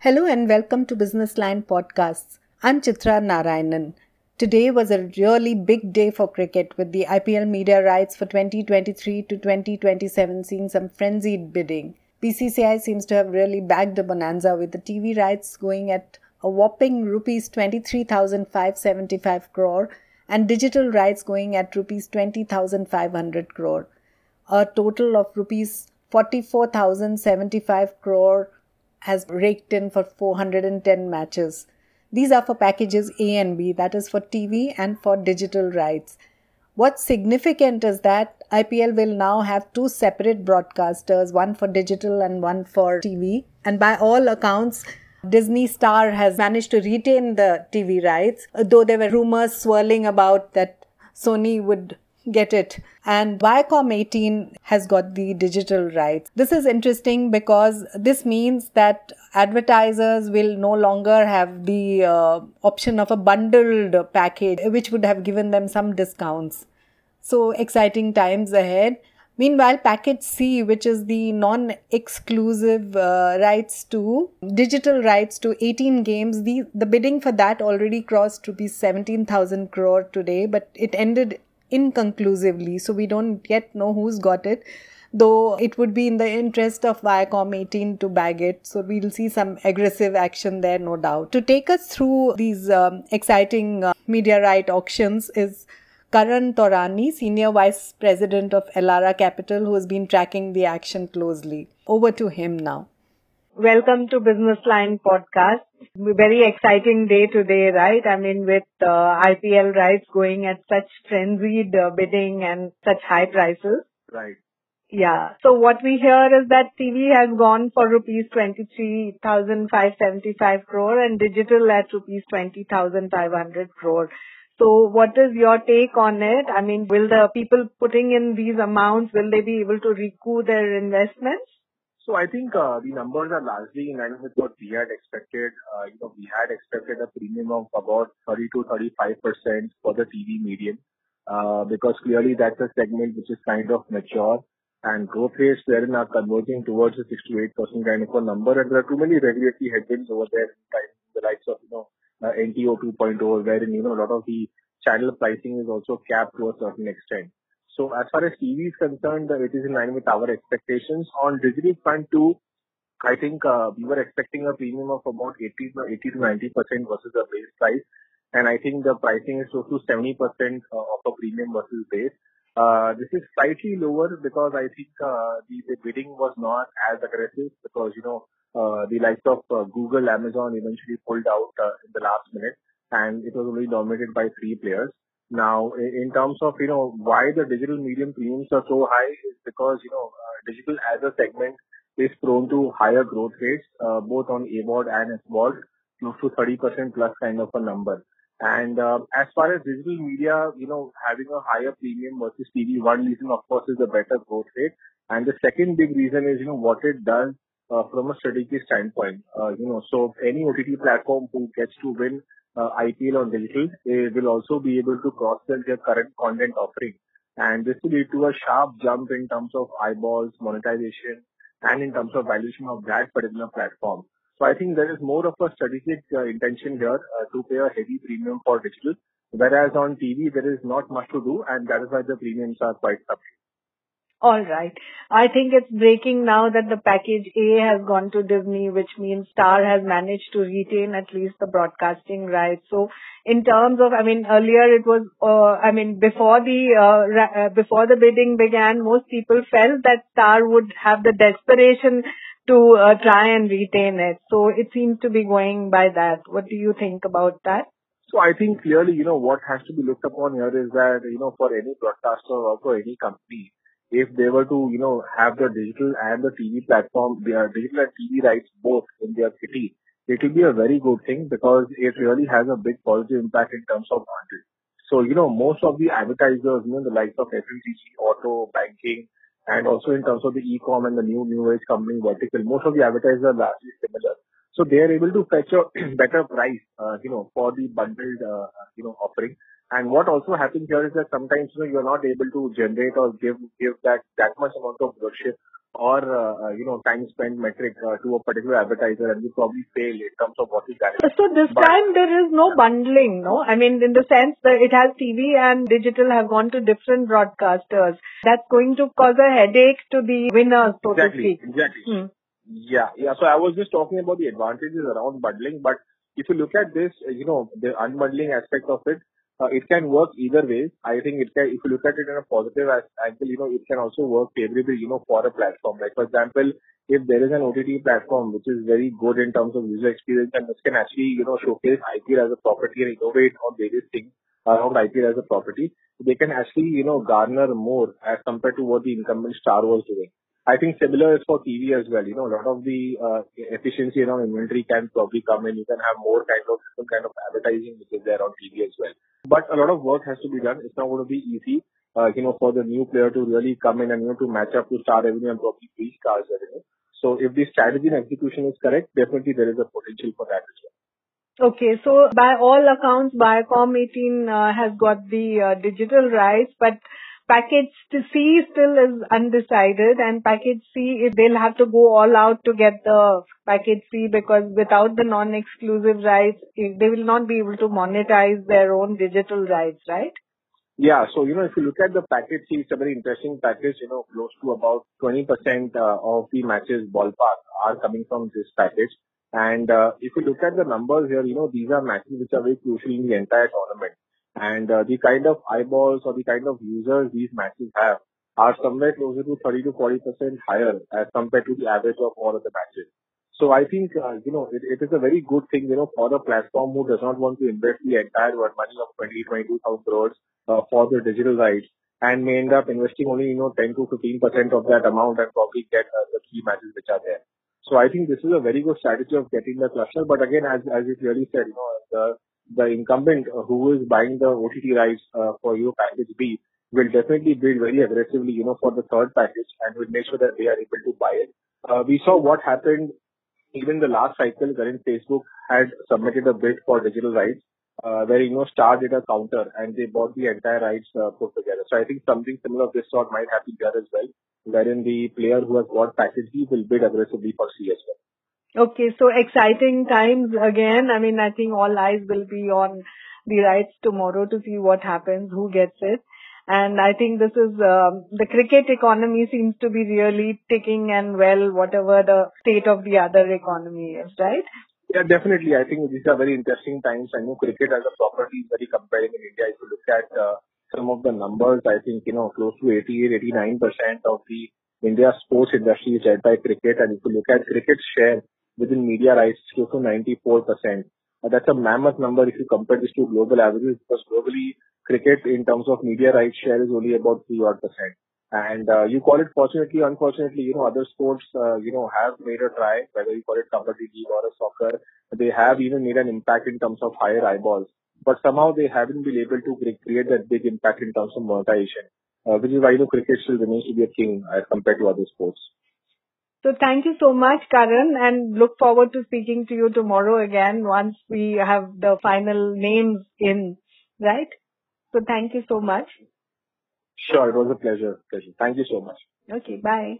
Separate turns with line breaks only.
Hello and welcome to Business Line Podcasts. I'm Chitra Narayanan. Today was a really big day for cricket with the IPL media rights for 2023 to 2027 seeing some frenzied bidding. BCCI seems to have really bagged a bonanza with the TV rights going at a whopping rupees 23,575 crore and digital rights going at rupees 20,500 crore. A total of rupees 44,075 crore has raked in for 410 matches. These are for packages A and B, that is for TV and for digital rights. What's significant is that IPL will now have two separate broadcasters, one for digital and one for TV. And by all accounts, Disney Star has managed to retain the TV rights, though there were rumors swirling about that Sony would get it. And Viacom 18 has got the digital rights. This is interesting because this means that advertisers will no longer have the uh, option of a bundled package, which would have given them some discounts. So exciting times ahead. Meanwhile, package C, which is the non exclusive uh, rights to digital rights to 18 games, the, the bidding for that already crossed rupees 17,000 crore today, but it ended inconclusively. So we don't yet know who's got it. Though it would be in the interest of Viacom 18 to bag it. So we'll see some aggressive action there, no doubt. To take us through these um, exciting uh, media right auctions is Karan Taurani, Senior Vice President of Elara Capital, who has been tracking the action closely. Over to him now. Welcome to Business Line Podcast. Very exciting day today, right? I mean, with uh, IPL rights going at such frenzied uh, bidding and such high prices.
Right.
Yeah. So what we hear is that TV has gone for rupees 23,575 crore and digital at rupees 20,500 crore. So what is your take on it? I mean, will the people putting in these amounts, will they be able to recoup their investments?
So I think uh, the numbers are largely in line with what we had expected. Uh, you know, we had expected a premium of about 30 to 35 percent for the TV medium, uh, because clearly that's a segment which is kind of mature and growth rates therein are converging towards a 6 to 8 percent kind of a number. And there are too many regulatory headwinds over there, in the likes of you know NTO 2.0, wherein you know a lot of the channel pricing is also capped to a certain extent. So as far as TV is concerned, it is in line with our expectations. On digital front too, I think uh, we were expecting a premium of about 80 to 90 percent versus the base price, and I think the pricing is close to 70 percent uh, of a premium versus base. Uh, this is slightly lower because I think the, bidding was not as aggressive because you know the likes of Google, Amazon eventually pulled out in the last minute, and it was only dominated by three players. Now, in terms of, you know, why the digital medium premiums are so high is because, you know, uh, digital as a segment is prone to higher growth rates, uh, both on AVOD and SVOD, close to 30% plus kind of a number. And uh, as far as digital media, you know, having a higher premium versus TV, one reason, of course, is the better growth rate. And the second big reason is, you know, what it does from a strategic standpoint. Uh, you know, so any OTT platform who gets to win uh, IPL on digital, they will also be able to cross-sell their current content offering. And this will lead to a sharp jump in terms of eyeballs, monetization, and in terms of valuation of that particular platform. So I think there is more of a strategic uh, intention here uh, to pay a heavy premium for digital, whereas on TV there is not much to do, and that is why the premiums are quite substantial.
All right. I think it's breaking now that the package A has gone to Disney, which means Star has managed to retain at least the broadcasting rights. So in terms of, I mean, earlier it was, uh, I mean, before the, uh, uh, before the bidding began, most people felt that Star would have the desperation to uh, try and retain it. So it seems to be going by that. What do you think about that?
So I think clearly, you know, what has to be looked upon here is that, you know, for any broadcaster or for any company, if they were to, you know, have the digital and the TV platform, the digital and TV rights both in their city, it will be a very good thing because it really has a big positive impact in terms of content. So, you know, most of the advertisers, you know, the likes of FMCG, auto, banking, and also in terms of the e-com and the new new age company vertical, most of the advertisers are largely similar. So they are able to fetch a better price, uh, you know, for the bundled, uh, you know, offering. And what also happens here is that sometimes, you know, you're not able to generate or give give that that much amount of viewership or uh, you know time spent metric uh, to a particular advertiser and you probably fail in terms of what is that.
So this but, time there is no bundling, no? I mean in the sense that it has TV and digital have gone to different broadcasters. That's going to cause a headache to the winners, so
exactly,
to speak.
Exactly. Hmm. Yeah, yeah. So I was just talking about the advantages around bundling, but if you look at this, you know, the unbundling aspect of it, uh, it can work either way. I think it can, if you look at it in a positive angle, you know, it can also work favorably, you know, for a platform. Like, for example, if there is an OTT platform which is very good in terms of user experience and this can actually, you know, showcase IP as a property and innovate on various things around IP as a property, they can actually, you know, garner more as compared to what the incumbent star was doing. I think similar is for TV as well. You know, a lot of the uh, efficiency around inventory can probably come in. You can have more kind of different kind of advertising which is there on TV as well. But a lot of work has to be done. It's not going to be easy, uh, you know, for the new player to really come in and, you know, to match up to star revenue and probably beat stars revenue. So if the strategy and execution is correct, definitely there is a potential for that as well.
Okay, so by all accounts, Viacom 18 uh, has got the uh, digital rights, but Package C still is undecided and package C, they'll have to go all out to get the package C because without the non-exclusive rights, they will not be able to monetize their own digital rights, right?
Yeah. So, you know, if you look at the package C, it's a very interesting package, you know, close to about 20% uh, of the matches ballpark are coming from this package. And uh, if you look at the numbers here, you know, these are matches which are very crucial in the entire tournament and uh, the kind of eyeballs or the kind of users these matches have are somewhere closer to 30 to 40 percent higher as compared to the average of all of the matches. So I think, uh, you know, it, it is a very good thing, you know, for the platform who does not want to invest the entire money of 20, 22,000 crores uh, for the digital rights and may end up investing only, you know, 10 to 15 percent of that amount and probably get uh, the key matches which are there. So I think this is a very good strategy of getting the cluster. But again, as, as you clearly said, you know, the the incumbent who is buying the OTT rights uh, for your package B will definitely bid very aggressively, you know, for the third package and will make sure that they are able to buy it. Uh, we saw what happened even the last cycle wherein Facebook had submitted a bid for digital rights, uh, where, you know, Star did a counter and they bought the entire rights uh, put together. So I think something similar of this sort might happen here as well, wherein the player who has bought package B will bid aggressively for C as well.
Okay, so exciting times again. I mean, I think all eyes will be on the rights tomorrow to see what happens, who gets it. And I think this is, um, the cricket economy seems to be really ticking and well, whatever the state of the other economy is, right?
Yeah, definitely. I think these are very interesting times. I know cricket as a property is very compelling in India. If you look at uh, some of the numbers, I think, you know, close to 88, 89% of the India sports industry is led by cricket. And if you look at cricket's share within media rights close to 94%. That's a mammoth number if you compare this to global averages, because globally, cricket in terms of media rights share is only about 3 odd percent. And uh, you call it fortunately, unfortunately, you know, other sports, uh, you know, have made a try, whether you call it kabaddi league or a soccer, they have even made an impact in terms of higher eyeballs. But somehow they haven't been able to create that big impact in terms of monetization, uh, which is why, you know, cricket still remains to be a king as compared to other sports.
So thank you so much, Karan, and look forward to speaking to you tomorrow again once we have the final names in, right? So thank you so much.
Sure, it was a pleasure. Pleasure. Thank you so much.
Okay, bye.